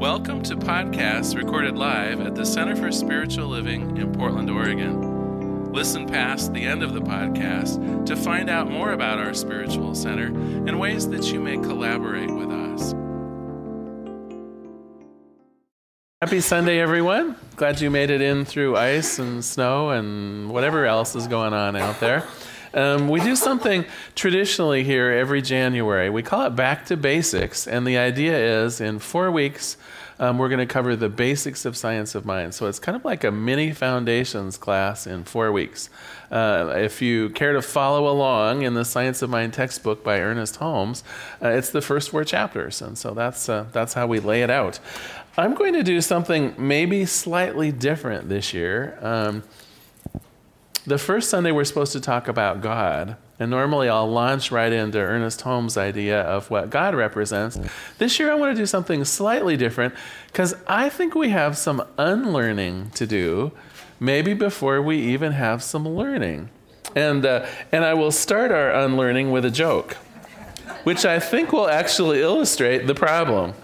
Welcome to podcasts recorded live at the Center for Spiritual Living in Portland, Oregon. Listen past the end of the podcast to find out more about our spiritual center and ways that you may collaborate with us. Happy Sunday, everyone. Glad you made it in through ice and snow and whatever else is going on out there. Um, we do something traditionally here every January. We call it Back to Basics, and the idea is in four weeks, um, we're going to cover the basics of science of mind. So it's kind of like a mini foundations class in four weeks. Uh, if you care to follow along in the Science of Mind textbook by Ernest Holmes, uh, it's the first four chapters, and so that's uh, that's how we lay it out. I'm going to do something maybe slightly different this year. Um, the first Sunday, we're supposed to talk about God. And normally I'll launch right into Ernest Holmes' idea of what God represents. This year I want to do something slightly different because I think we have some unlearning to do, maybe before we even have some learning. And, uh, and I will start our unlearning with a joke, which I think will actually illustrate the problem.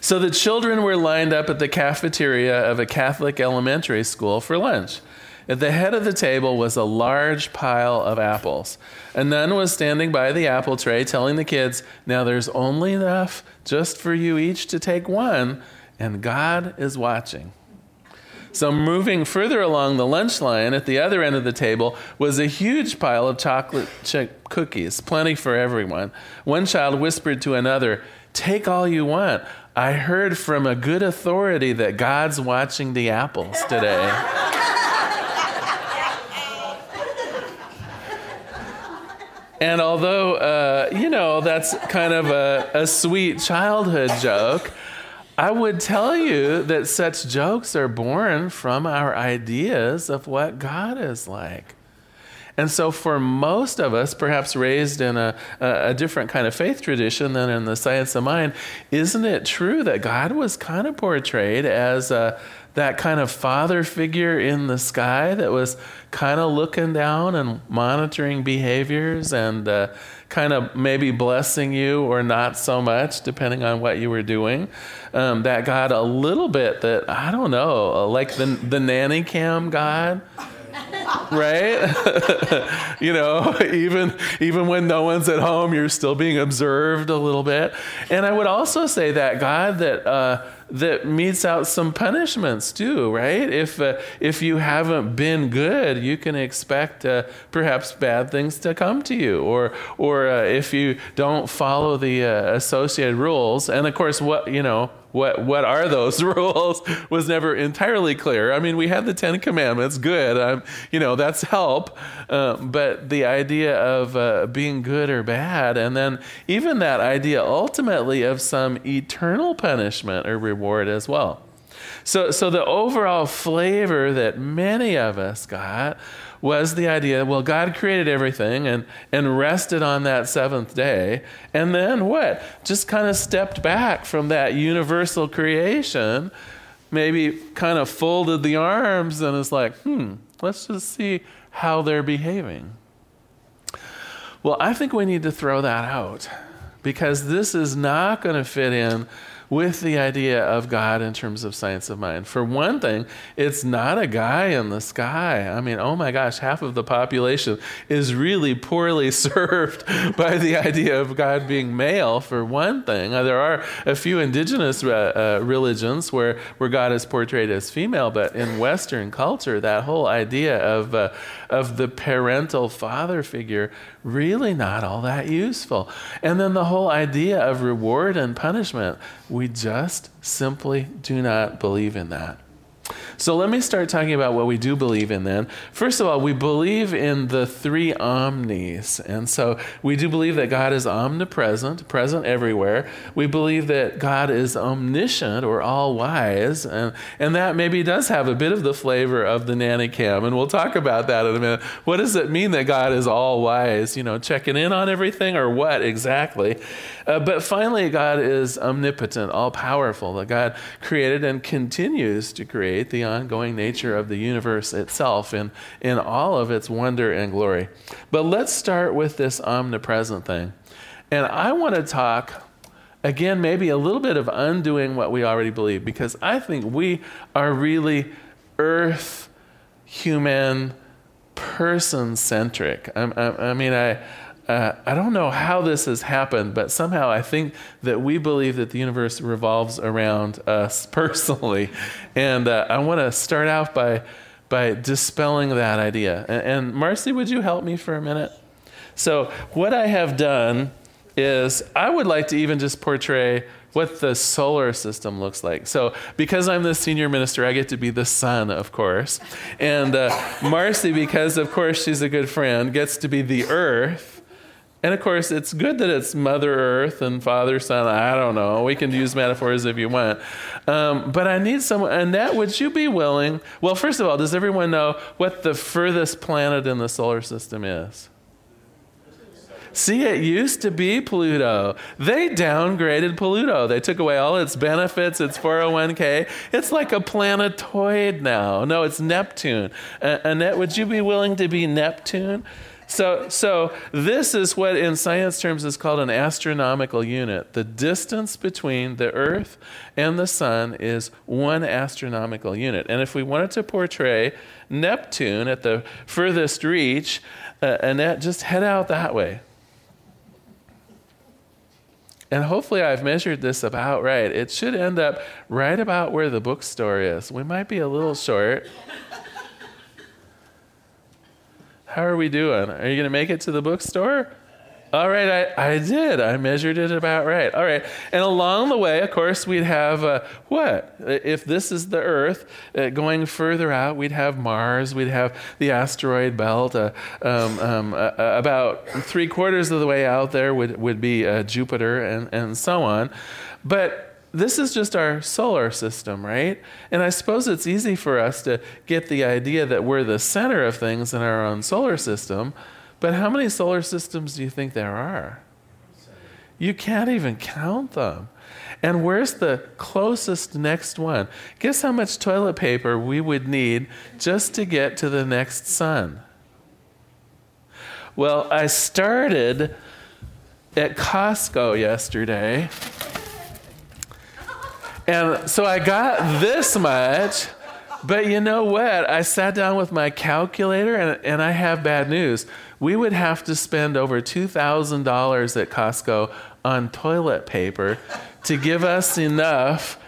So the children were lined up at the cafeteria of a Catholic elementary school for lunch. At the head of the table was a large pile of apples. A nun was standing by the apple tray telling the kids, Now there's only enough just for you each to take one, and God is watching. So, moving further along the lunch line at the other end of the table was a huge pile of chocolate chip cookies, plenty for everyone. One child whispered to another, Take all you want. I heard from a good authority that God's watching the apples today. And although, uh, you know, that's kind of a, a sweet childhood joke, I would tell you that such jokes are born from our ideas of what God is like. And so, for most of us, perhaps raised in a, a, different kind of faith tradition than in the science of mind, isn't it true that God was kind of portrayed as a, that kind of father figure in the sky that was kind of looking down and monitoring behaviors and uh, kind of maybe blessing you or not so much, depending on what you were doing. Um, that God, a little bit that, I don't know, like the, the nanny cam God right? you know, even even when no one's at home, you're still being observed a little bit. And I would also say that God that uh, that metes out some punishments too, right? If uh, if you haven't been good, you can expect uh, perhaps bad things to come to you, or or uh, if you don't follow the uh, associated rules. And of course, what you know what what are those rules was never entirely clear. I mean, we had the Ten Commandments, good, um, you know, that's help, uh, but the idea of uh, being good or bad, and then even that idea ultimately of some eternal punishment or reward as well. So, so the overall flavor that many of us got was the idea well, God created everything and, and rested on that seventh day. And then what? Just kind of stepped back from that universal creation, maybe kind of folded the arms and is like, hmm, let's just see how they're behaving. Well, I think we need to throw that out because this is not going to fit in with the idea of God in terms of science of mind. For one thing, it's not a guy in the sky. I mean, oh my gosh, half of the population is really poorly served by the idea of God being male, for one thing. Uh, there are a few indigenous uh, uh, religions where, where God is portrayed as female, but in Western culture, that whole idea of, uh, of the parental father figure really not all that useful. And then the whole idea of reward and punishment, we just simply do not believe in that. So let me start talking about what we do believe in then. First of all, we believe in the three omnis. And so we do believe that God is omnipresent, present everywhere. We believe that God is omniscient or all wise. And, and that maybe does have a bit of the flavor of the nanny cam. And we'll talk about that in a minute. What does it mean that God is all wise? You know, checking in on everything or what exactly? Uh, but finally, God is omnipotent, all powerful, that God created and continues to create the ongoing nature of the universe itself in, in all of its wonder and glory. But let's start with this omnipresent thing. And I want to talk again, maybe a little bit of undoing what we already believe, because I think we are really earth, human, person centric. I, I, I mean, I. Uh, I don't know how this has happened, but somehow I think that we believe that the universe revolves around us personally. And uh, I want to start out by, by dispelling that idea. And, and Marcy, would you help me for a minute? So, what I have done is I would like to even just portray what the solar system looks like. So, because I'm the senior minister, I get to be the sun, of course. And uh, Marcy, because of course she's a good friend, gets to be the earth. And of course, it's good that it's Mother Earth and Father Son. I don't know. We can use metaphors if you want. Um, but I need someone. Annette, would you be willing? Well, first of all, does everyone know what the furthest planet in the solar system is? See, it used to be Pluto. They downgraded Pluto. They took away all its benefits, its 401k. It's like a planetoid now. No, it's Neptune. Uh, Annette, would you be willing to be Neptune? So, so this is what in science terms is called an astronomical unit. The distance between the Earth and the Sun is one astronomical unit. And if we wanted to portray Neptune at the furthest reach, uh, Annette, just head out that way. And hopefully, I've measured this about right. It should end up right about where the bookstore is. We might be a little short. How are we doing? Are you going to make it to the bookstore? All right, I, I did. I measured it about right. All right. And along the way, of course, we'd have uh, what? If this is the Earth, uh, going further out, we'd have Mars, we'd have the asteroid belt. Uh, um, um, uh, uh, about three quarters of the way out there would, would be uh, Jupiter and, and so on. But this is just our solar system, right? And I suppose it's easy for us to get the idea that we're the center of things in our own solar system. But how many solar systems do you think there are? You can't even count them. And where's the closest next one? Guess how much toilet paper we would need just to get to the next sun? Well, I started at Costco yesterday. And so I got this much. But you know what? I sat down with my calculator and, and I have bad news we would have to spend over $2,000 at Costco on toilet paper to give us enough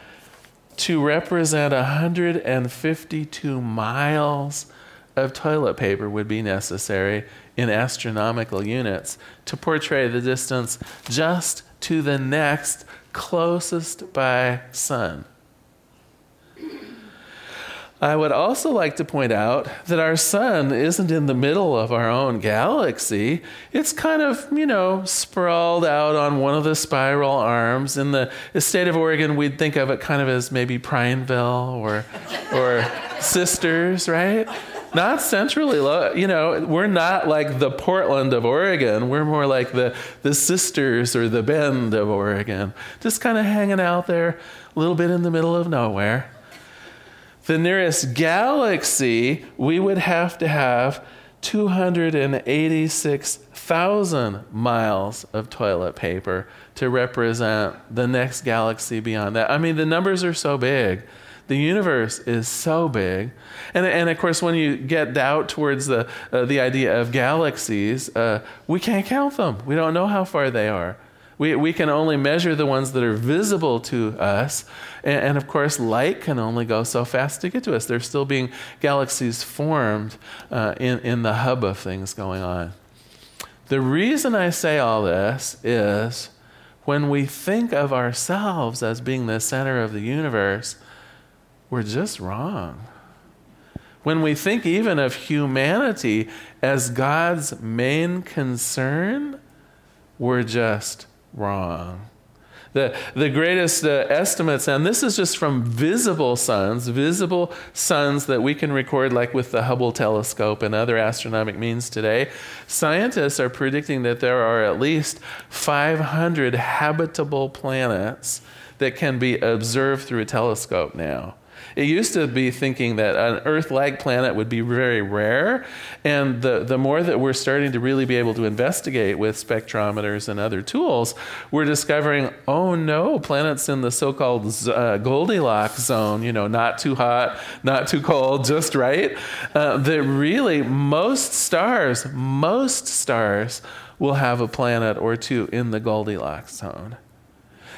to represent 152 miles of toilet paper would be necessary in astronomical units to portray the distance just to the next closest by sun. I would also like to point out that our sun isn't in the middle of our own galaxy. It's kind of, you know, sprawled out on one of the spiral arms. In the state of Oregon, we'd think of it kind of as maybe Prineville or, or Sisters, right? Not centrally, low, you know, we're not like the Portland of Oregon. We're more like the, the Sisters or the Bend of Oregon. Just kind of hanging out there, a little bit in the middle of nowhere the nearest galaxy, we would have to have 286,000 miles of toilet paper to represent the next galaxy beyond that. I mean, the numbers are so big. The universe is so big. And, and of course, when you get out towards the, uh, the idea of galaxies, uh, we can't count them. We don't know how far they are. We, we can only measure the ones that are visible to us. And, and, of course, light can only go so fast to get to us. There's still being galaxies formed uh, in, in the hub of things going on. The reason I say all this is when we think of ourselves as being the center of the universe, we're just wrong. When we think even of humanity as God's main concern, we're just wrong. The, the greatest uh, estimates, and this is just from visible suns, visible suns that we can record, like with the Hubble telescope and other astronomic means today. Scientists are predicting that there are at least 500 habitable planets that can be observed through a telescope now. It used to be thinking that an Earth like planet would be very rare. And the, the more that we're starting to really be able to investigate with spectrometers and other tools, we're discovering oh no, planets in the so called uh, Goldilocks zone, you know, not too hot, not too cold, just right. Uh, that really, most stars, most stars will have a planet or two in the Goldilocks zone.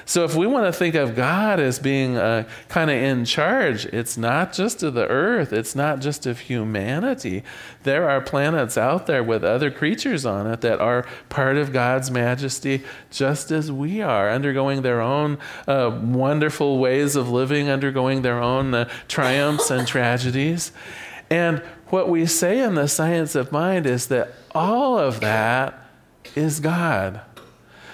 So if we want to think of God as being uh, kind of in charge, it's not just of the earth, it's not just of humanity. There are planets out there with other creatures on it that are part of God's majesty, just as we are, undergoing their own uh, wonderful ways of living, undergoing their own uh, triumphs and tragedies. And what we say in the science of mind is that all of that is God.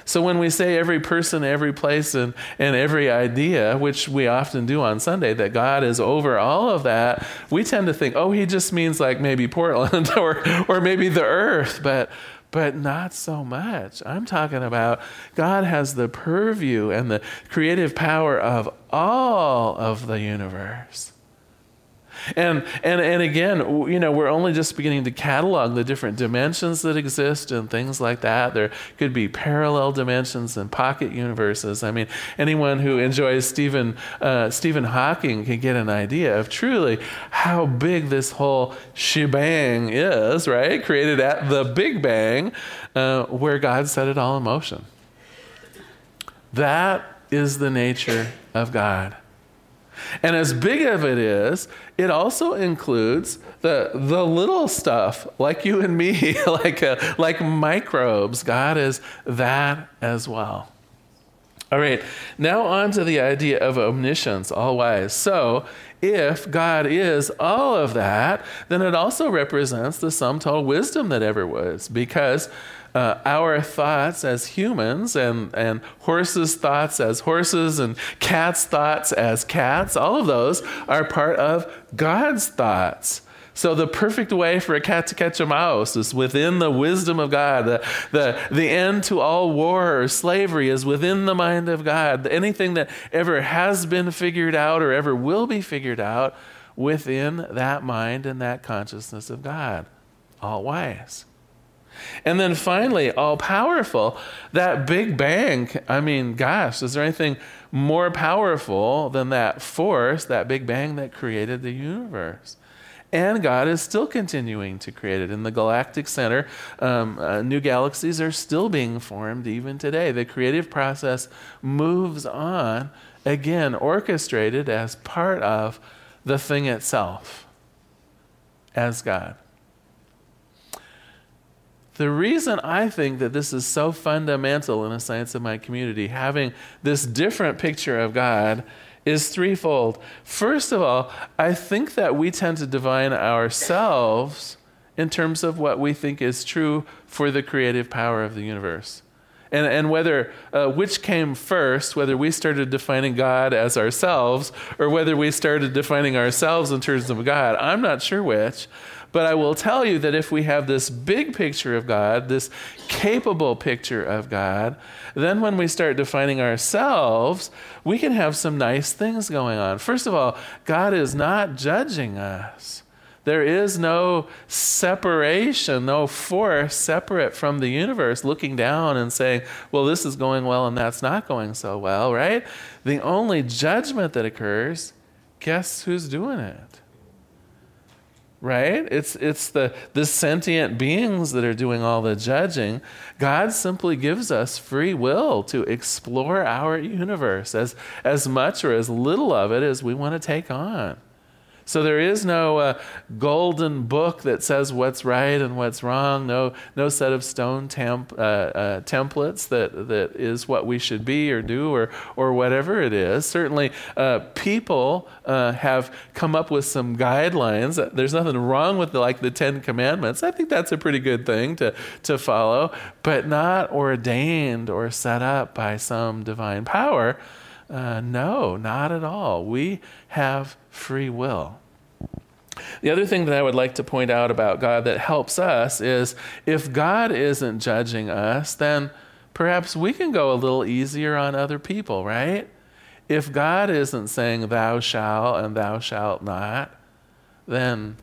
So when we say every person, every place, and, and every idea, which we often do on Sunday, that God is over all of that, we tend to think, oh, he just means like maybe Portland or, or maybe the earth. But but not so much. I'm talking about God has the purview and the creative power of all of the universe. And, and, and again, you know, we're only just beginning to catalog the different dimensions that exist and things like that. There could be parallel dimensions and pocket universes. I mean, anyone who enjoys Stephen, uh, Stephen Hawking can get an idea of truly how big this whole shebang is, right? Created at the Big Bang, uh, where God set it all in motion. That is the nature of God. And as big of it is, it also includes the, the little stuff like you and me, like, uh, like microbes. God is that as well. All right, now on to the idea of omniscience, all wise. So, if God is all of that, then it also represents the sum total wisdom that ever was, because uh, our thoughts as humans and, and horses' thoughts as horses and cats' thoughts as cats, all of those are part of God's thoughts. So the perfect way for a cat to catch a mouse is within the wisdom of God. The, the, the end to all war or slavery is within the mind of God. Anything that ever has been figured out or ever will be figured out within that mind and that consciousness of God. All wise. And then finally, all powerful, that big bang. I mean, gosh, is there anything more powerful than that force, that big bang that created the universe? And God is still continuing to create it. In the galactic center, um, uh, new galaxies are still being formed even today. The creative process moves on, again, orchestrated as part of the thing itself, as God. The reason I think that this is so fundamental in a science of mind community, having this different picture of God, is threefold. First of all, I think that we tend to divine ourselves in terms of what we think is true for the creative power of the universe. And, and whether uh, which came first, whether we started defining God as ourselves or whether we started defining ourselves in terms of God, I'm not sure which. But I will tell you that if we have this big picture of God, this capable picture of God, then when we start defining ourselves, we can have some nice things going on. First of all, God is not judging us. There is no separation, no force separate from the universe looking down and saying, well, this is going well and that's not going so well, right? The only judgment that occurs, guess who's doing it? right? It's, it's the, the sentient beings that are doing all the judging. God simply gives us free will to explore our universe as, as much or as little of it as we want to take on. So there is no uh, golden book that says what's right and what's wrong. No, no set of stone temp, uh, uh, templates that, that is what we should be or do or, or whatever it is. Certainly, uh, people uh, have come up with some guidelines. There's nothing wrong with the, like the Ten Commandments. I think that's a pretty good thing to, to follow, but not ordained or set up by some divine power. Uh, no, not at all. We have free will. The other thing that I would like to point out about God that helps us is if God isn't judging us, then perhaps we can go a little easier on other people, right? if God isn't saying thou shalt and thou shalt not, then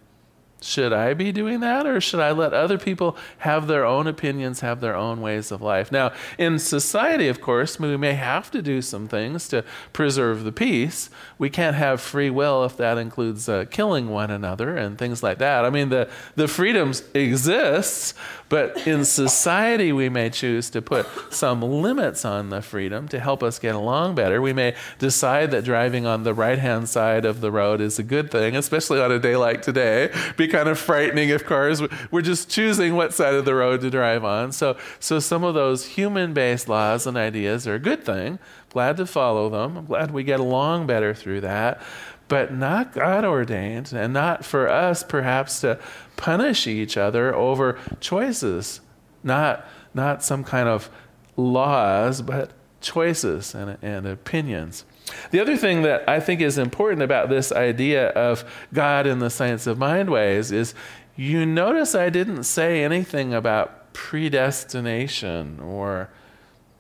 should I be doing that or should I let other people have their own opinions, have their own ways of life? Now, in society, of course, we may have to do some things to preserve the peace. We can't have free will if that includes uh, killing one another and things like that. I mean, the, the freedoms exists, but in society, we may choose to put some limits on the freedom to help us get along better. We may decide that driving on the right hand side of the road is a good thing, especially on a day like today, because kind of frightening if cars we're just choosing what side of the road to drive on. So so some of those human-based laws and ideas are a good thing. Glad to follow them. I'm glad we get along better through that. But not God ordained, and not for us perhaps to punish each other over choices. Not not some kind of laws, but choices and, and opinions. The other thing that I think is important about this idea of God in the science of mind ways is you notice I didn't say anything about predestination or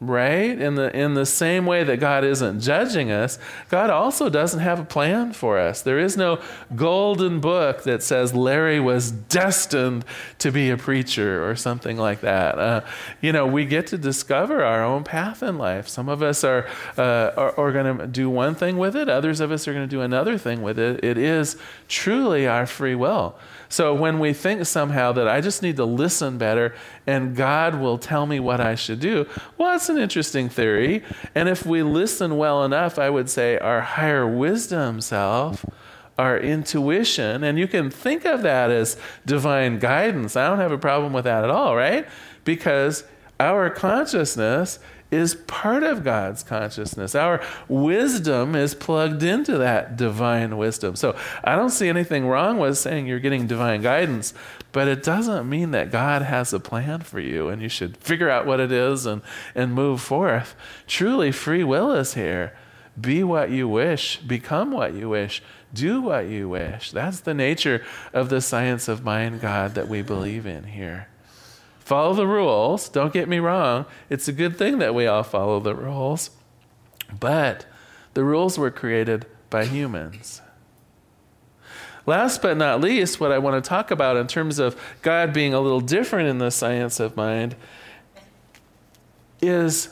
right? In the in the same way that God isn't judging us God also doesn't have a plan for us. There is no golden book that says Larry was destined to be a preacher or something like that. Uh, you know we get to discover our own path in life. Some of us are uh, are, are going to do one thing with it. Others of us are going to do another thing with it. It is truly our free will so when we think somehow that I just need to listen better and God will tell me what I should do, well, that's an interesting theory. And if we listen well enough, I would say our higher wisdom self, our intuition, and you can think of that as divine guidance. I don't have a problem with that at all, right? Because our consciousness is part of God's consciousness. Our wisdom is plugged into that divine wisdom. So I don't see anything wrong with saying you're getting divine guidance, but it doesn't mean that God has a plan for you and you should figure out what it is and, and move forth. Truly, free will is here. Be what you wish, become what you wish, do what you wish. That's the nature of the science of mind God that we believe in here. Follow the rules. Don't get me wrong. It's a good thing that we all follow the rules. But the rules were created by humans. Last but not least, what I want to talk about in terms of God being a little different in the science of mind is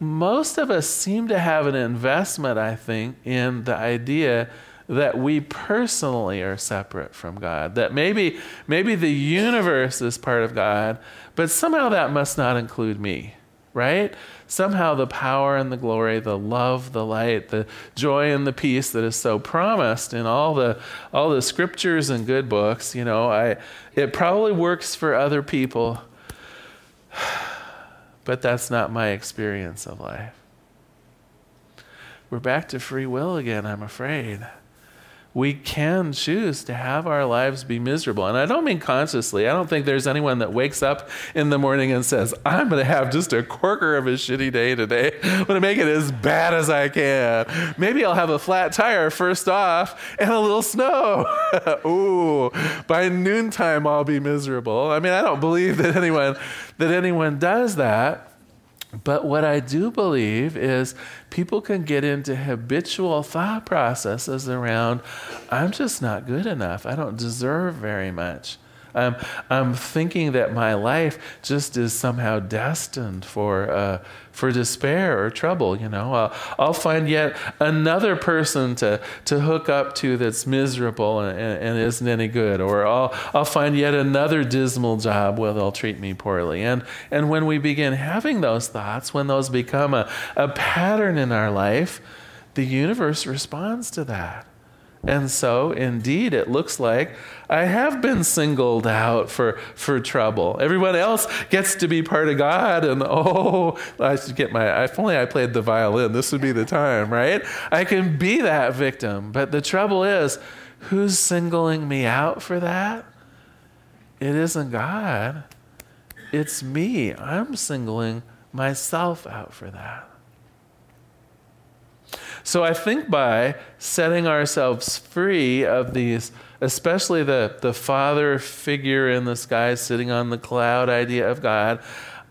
most of us seem to have an investment, I think, in the idea that we personally are separate from God. That maybe, maybe the universe is part of God, but somehow that must not include me, right? Somehow the power and the glory, the love, the light, the joy and the peace that is so promised in all the all the scriptures and good books, you know, I it probably works for other people. But that's not my experience of life. We're back to free will again, I'm afraid we can choose to have our lives be miserable. And I don't mean consciously. I don't think there's anyone that wakes up in the morning and says, I'm going to have just a corker of a shitty day today. I'm going to make it as bad as I can. Maybe I'll have a flat tire first off and a little snow. Ooh, by noontime I'll be miserable. I mean, I don't believe that anyone that anyone does that. But what I do believe is people can get into habitual thought processes around, I'm just not good enough. I don't deserve very much. I'm, I'm thinking that my life just is somehow destined for, uh, for despair or trouble. You know, I'll, I'll, find yet another person to, to hook up to that's miserable and, and, isn't any good, or I'll, I'll find yet another dismal job where they'll treat me poorly. And, and when we begin having those thoughts, when those become a, a pattern in our life, the universe responds to that. And so, indeed, it looks like I have been singled out for, for trouble. Everyone else gets to be part of God, and oh, I should get my, if only I played the violin, this would be the time, right? I can be that victim. But the trouble is, who's singling me out for that? It isn't God, it's me. I'm singling myself out for that. So I think by setting ourselves free of these, especially the, the father figure in the sky sitting on the cloud idea of God,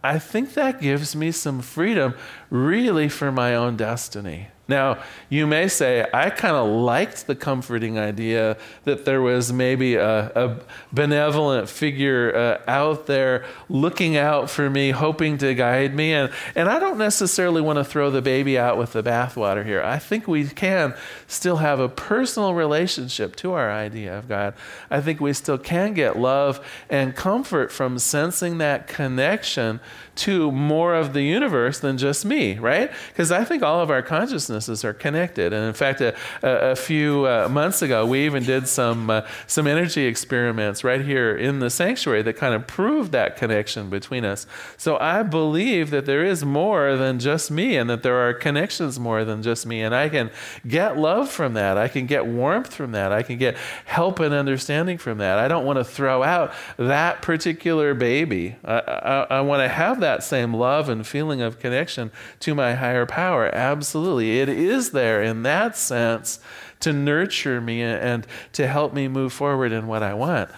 I think that gives me some freedom really for my own destiny. Now, you may say, I kind of liked the comforting idea that there was maybe a, a benevolent figure uh, out there looking out for me, hoping to guide me. And, and I don't necessarily want to throw the baby out with the bathwater here. I think we can still have a personal relationship to our idea of God. I think we still can get love and comfort from sensing that connection to more of the universe than just me, right? Because I think all of our consciousnesses are connected. And in fact, a, a few uh, months ago, we even did some, uh, some energy experiments right here in the sanctuary that kind of proved that connection between us. So I believe that there is more than just me and that there are connections more than just me. And I can get love from that. I can get warmth from that. I can get help and understanding from that. I don't want to throw out that particular baby. I, I, I want to have that same love and feeling of connection to my higher power. Absolutely. It is there in that sense to nurture me and to help me move forward in what I want.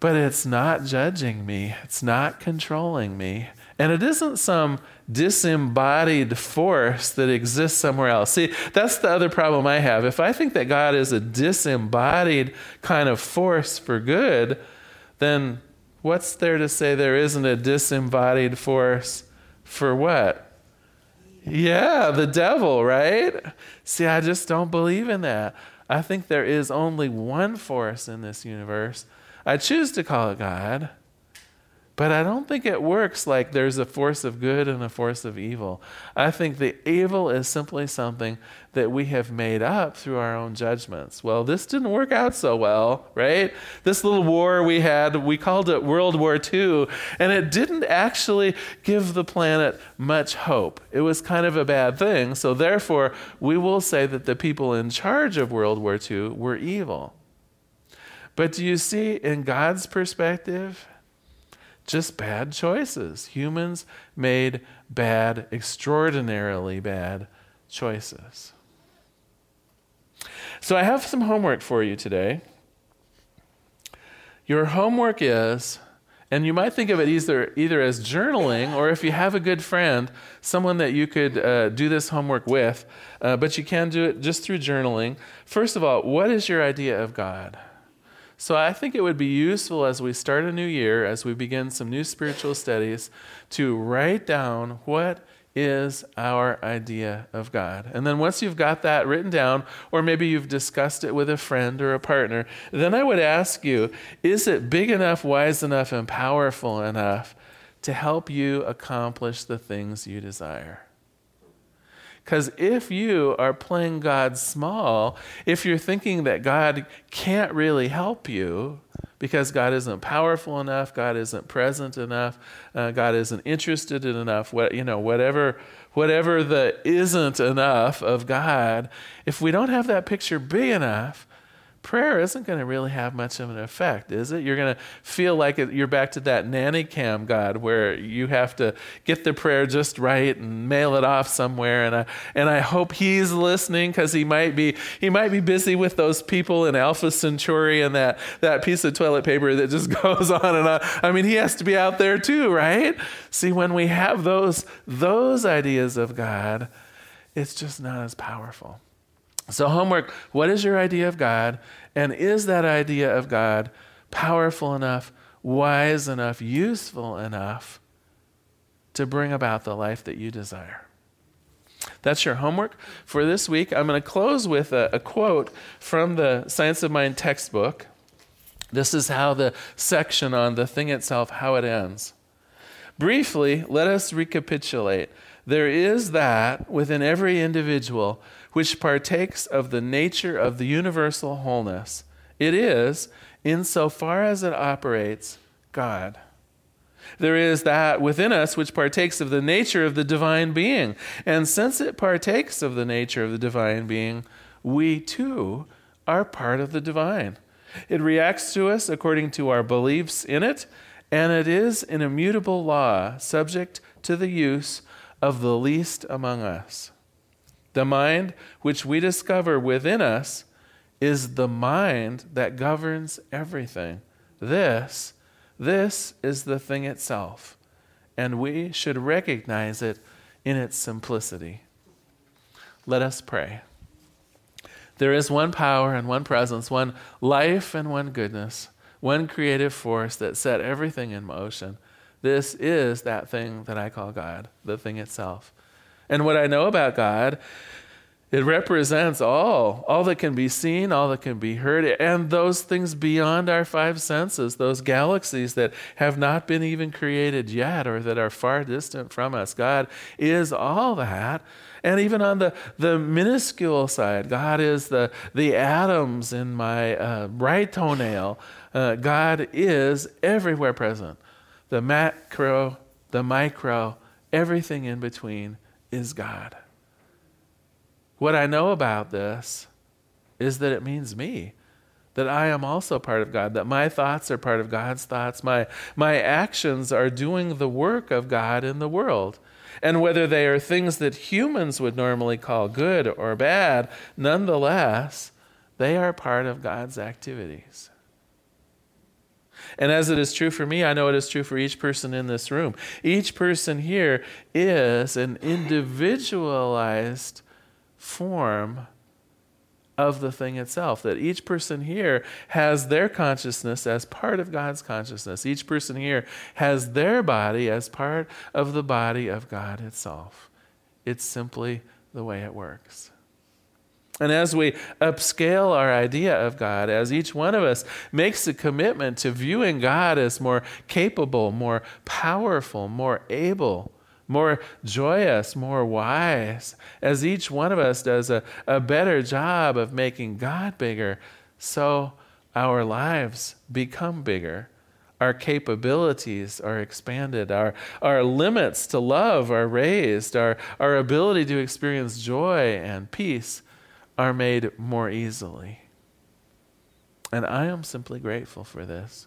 But it's not judging me, it's not controlling me. And it isn't some disembodied force that exists somewhere else. See, that's the other problem I have. If I think that God is a disembodied kind of force for good, then What's there to say there isn't a disembodied force for what? Yeah, the devil, right? See, I just don't believe in that. I think there is only one force in this universe. I choose to call it God. But I don't think it works like there's a force of good and a force of evil. I think the evil is simply something that we have made up through our own judgments. Well, this didn't work out so well, right? This little war we had, we called it World War II, and it didn't actually give the planet much hope. It was kind of a bad thing. So, therefore, we will say that the people in charge of World War II were evil. But do you see, in God's perspective, just bad choices. Humans made bad, extraordinarily bad choices. So I have some homework for you today. Your homework is, and you might think of it either, either as journaling or if you have a good friend, someone that you could uh, do this homework with, uh, but you can do it just through journaling. First of all, what is your idea of God? So I think it would be useful as we start a new year, as we begin some new spiritual studies, to write down what is our idea of God. And then once you've got that written down, or maybe you've discussed it with a friend or a partner, then I would ask you is it big enough, wise enough, and powerful enough to help you accomplish the things you desire? Because if you are playing God small, if you're thinking that God can't really help you because God isn't powerful enough, God isn't present enough, uh, God isn't interested in enough, what, you know, whatever, whatever the isn't enough of God, if we don't have that picture big enough, prayer isn't going to really have much of an effect, is it? You're going to feel like you're back to that nanny cam God where you have to get the prayer just right and mail it off somewhere. And I, and I hope he's listening because he might be he might be busy with those people in Alpha Centauri and that, that piece of toilet paper that just goes on and on. I mean, he has to be out there too, right? See, when we have those those ideas of God, it's just not as powerful. So, homework what is your idea of God? And is that idea of God powerful enough, wise enough, useful enough to bring about the life that you desire? That's your homework for this week. I'm going to close with a, a quote from the Science of Mind textbook. This is how the section on the thing itself how it ends. Briefly, let us recapitulate. There is that within every individual which partakes of the nature of the universal wholeness. It is, insofar as it operates, God. There is that within us which partakes of the nature of the divine being. And since it partakes of the nature of the divine being, we too are part of the divine. It reacts to us according to our beliefs in it, and it is an immutable law subject to the use of the least among us. The mind which we discover within us is the mind that governs everything. This, this is the thing itself, and we should recognize it in its simplicity. Let us pray. There is one power and one presence, one life and one goodness, one creative force that set everything in motion. This is that thing that I call God, the thing itself. And what I know about God, it represents all, all that can be seen, all that can be heard, and those things beyond our five senses, those galaxies that have not been even created yet or that are far distant from us. God is all that. And even on the, the minuscule side, God is the, the atoms in my uh, right toenail. Uh, God is everywhere present. The macro, the micro, everything in between is God. What I know about this is that it means me. That I am also part of God, that my thoughts are part of God's thoughts, my, my actions are doing the work of God in the world. And whether they are things that humans would normally call good or bad, nonetheless, they are part of God's activities. And as it is true for me, I know it is true for each person in this room. Each person here is an individualized form of the thing itself. That each person here has their consciousness as part of God's consciousness. Each person here has their body as part of the body of God itself. It's simply the way it works. And as we upscale our idea of God, as each one of us makes a commitment to viewing God as more capable, more powerful, more able, more joyous, more wise, as each one of us does a, a better job of making God bigger, so our lives become bigger. Our capabilities are expanded. Our, our limits to love are raised. Our, our ability to experience joy and peace are made more easily. And I am simply grateful for this.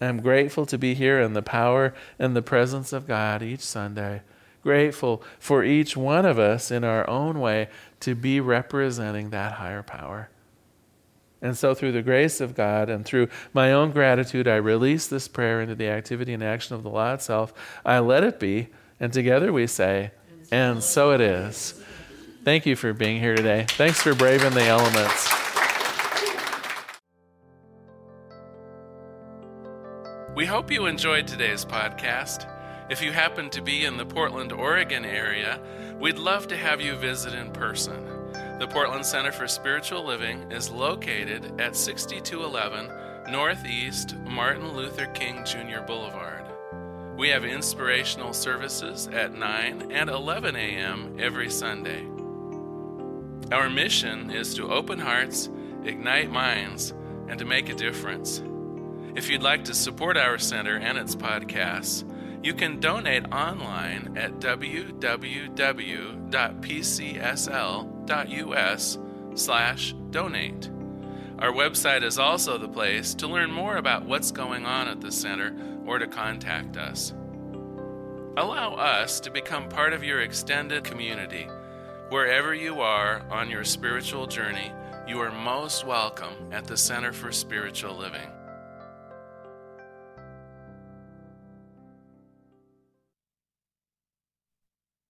I'm grateful to be here in the power and the presence of God each Sunday. Grateful for each one of us in our own way to be representing that higher power. And so, through the grace of God and through my own gratitude, I release this prayer into the activity and action of the law itself. I let it be. And together we say, and so it is. Thank you for being here today. Thanks for braving the elements. We hope you enjoyed today's podcast. If you happen to be in the Portland, Oregon area, we'd love to have you visit in person. The Portland Center for Spiritual Living is located at 6211 Northeast Martin Luther King Jr. Boulevard. We have inspirational services at 9 and 11 a.m. every Sunday. Our mission is to open hearts, ignite minds, and to make a difference. If you'd like to support our center and its podcasts, you can donate online at www.pcsl.us/donate. Our website is also the place to learn more about what's going on at the center or to contact us. Allow us to become part of your extended community Wherever you are on your spiritual journey, you are most welcome at the Center for Spiritual Living.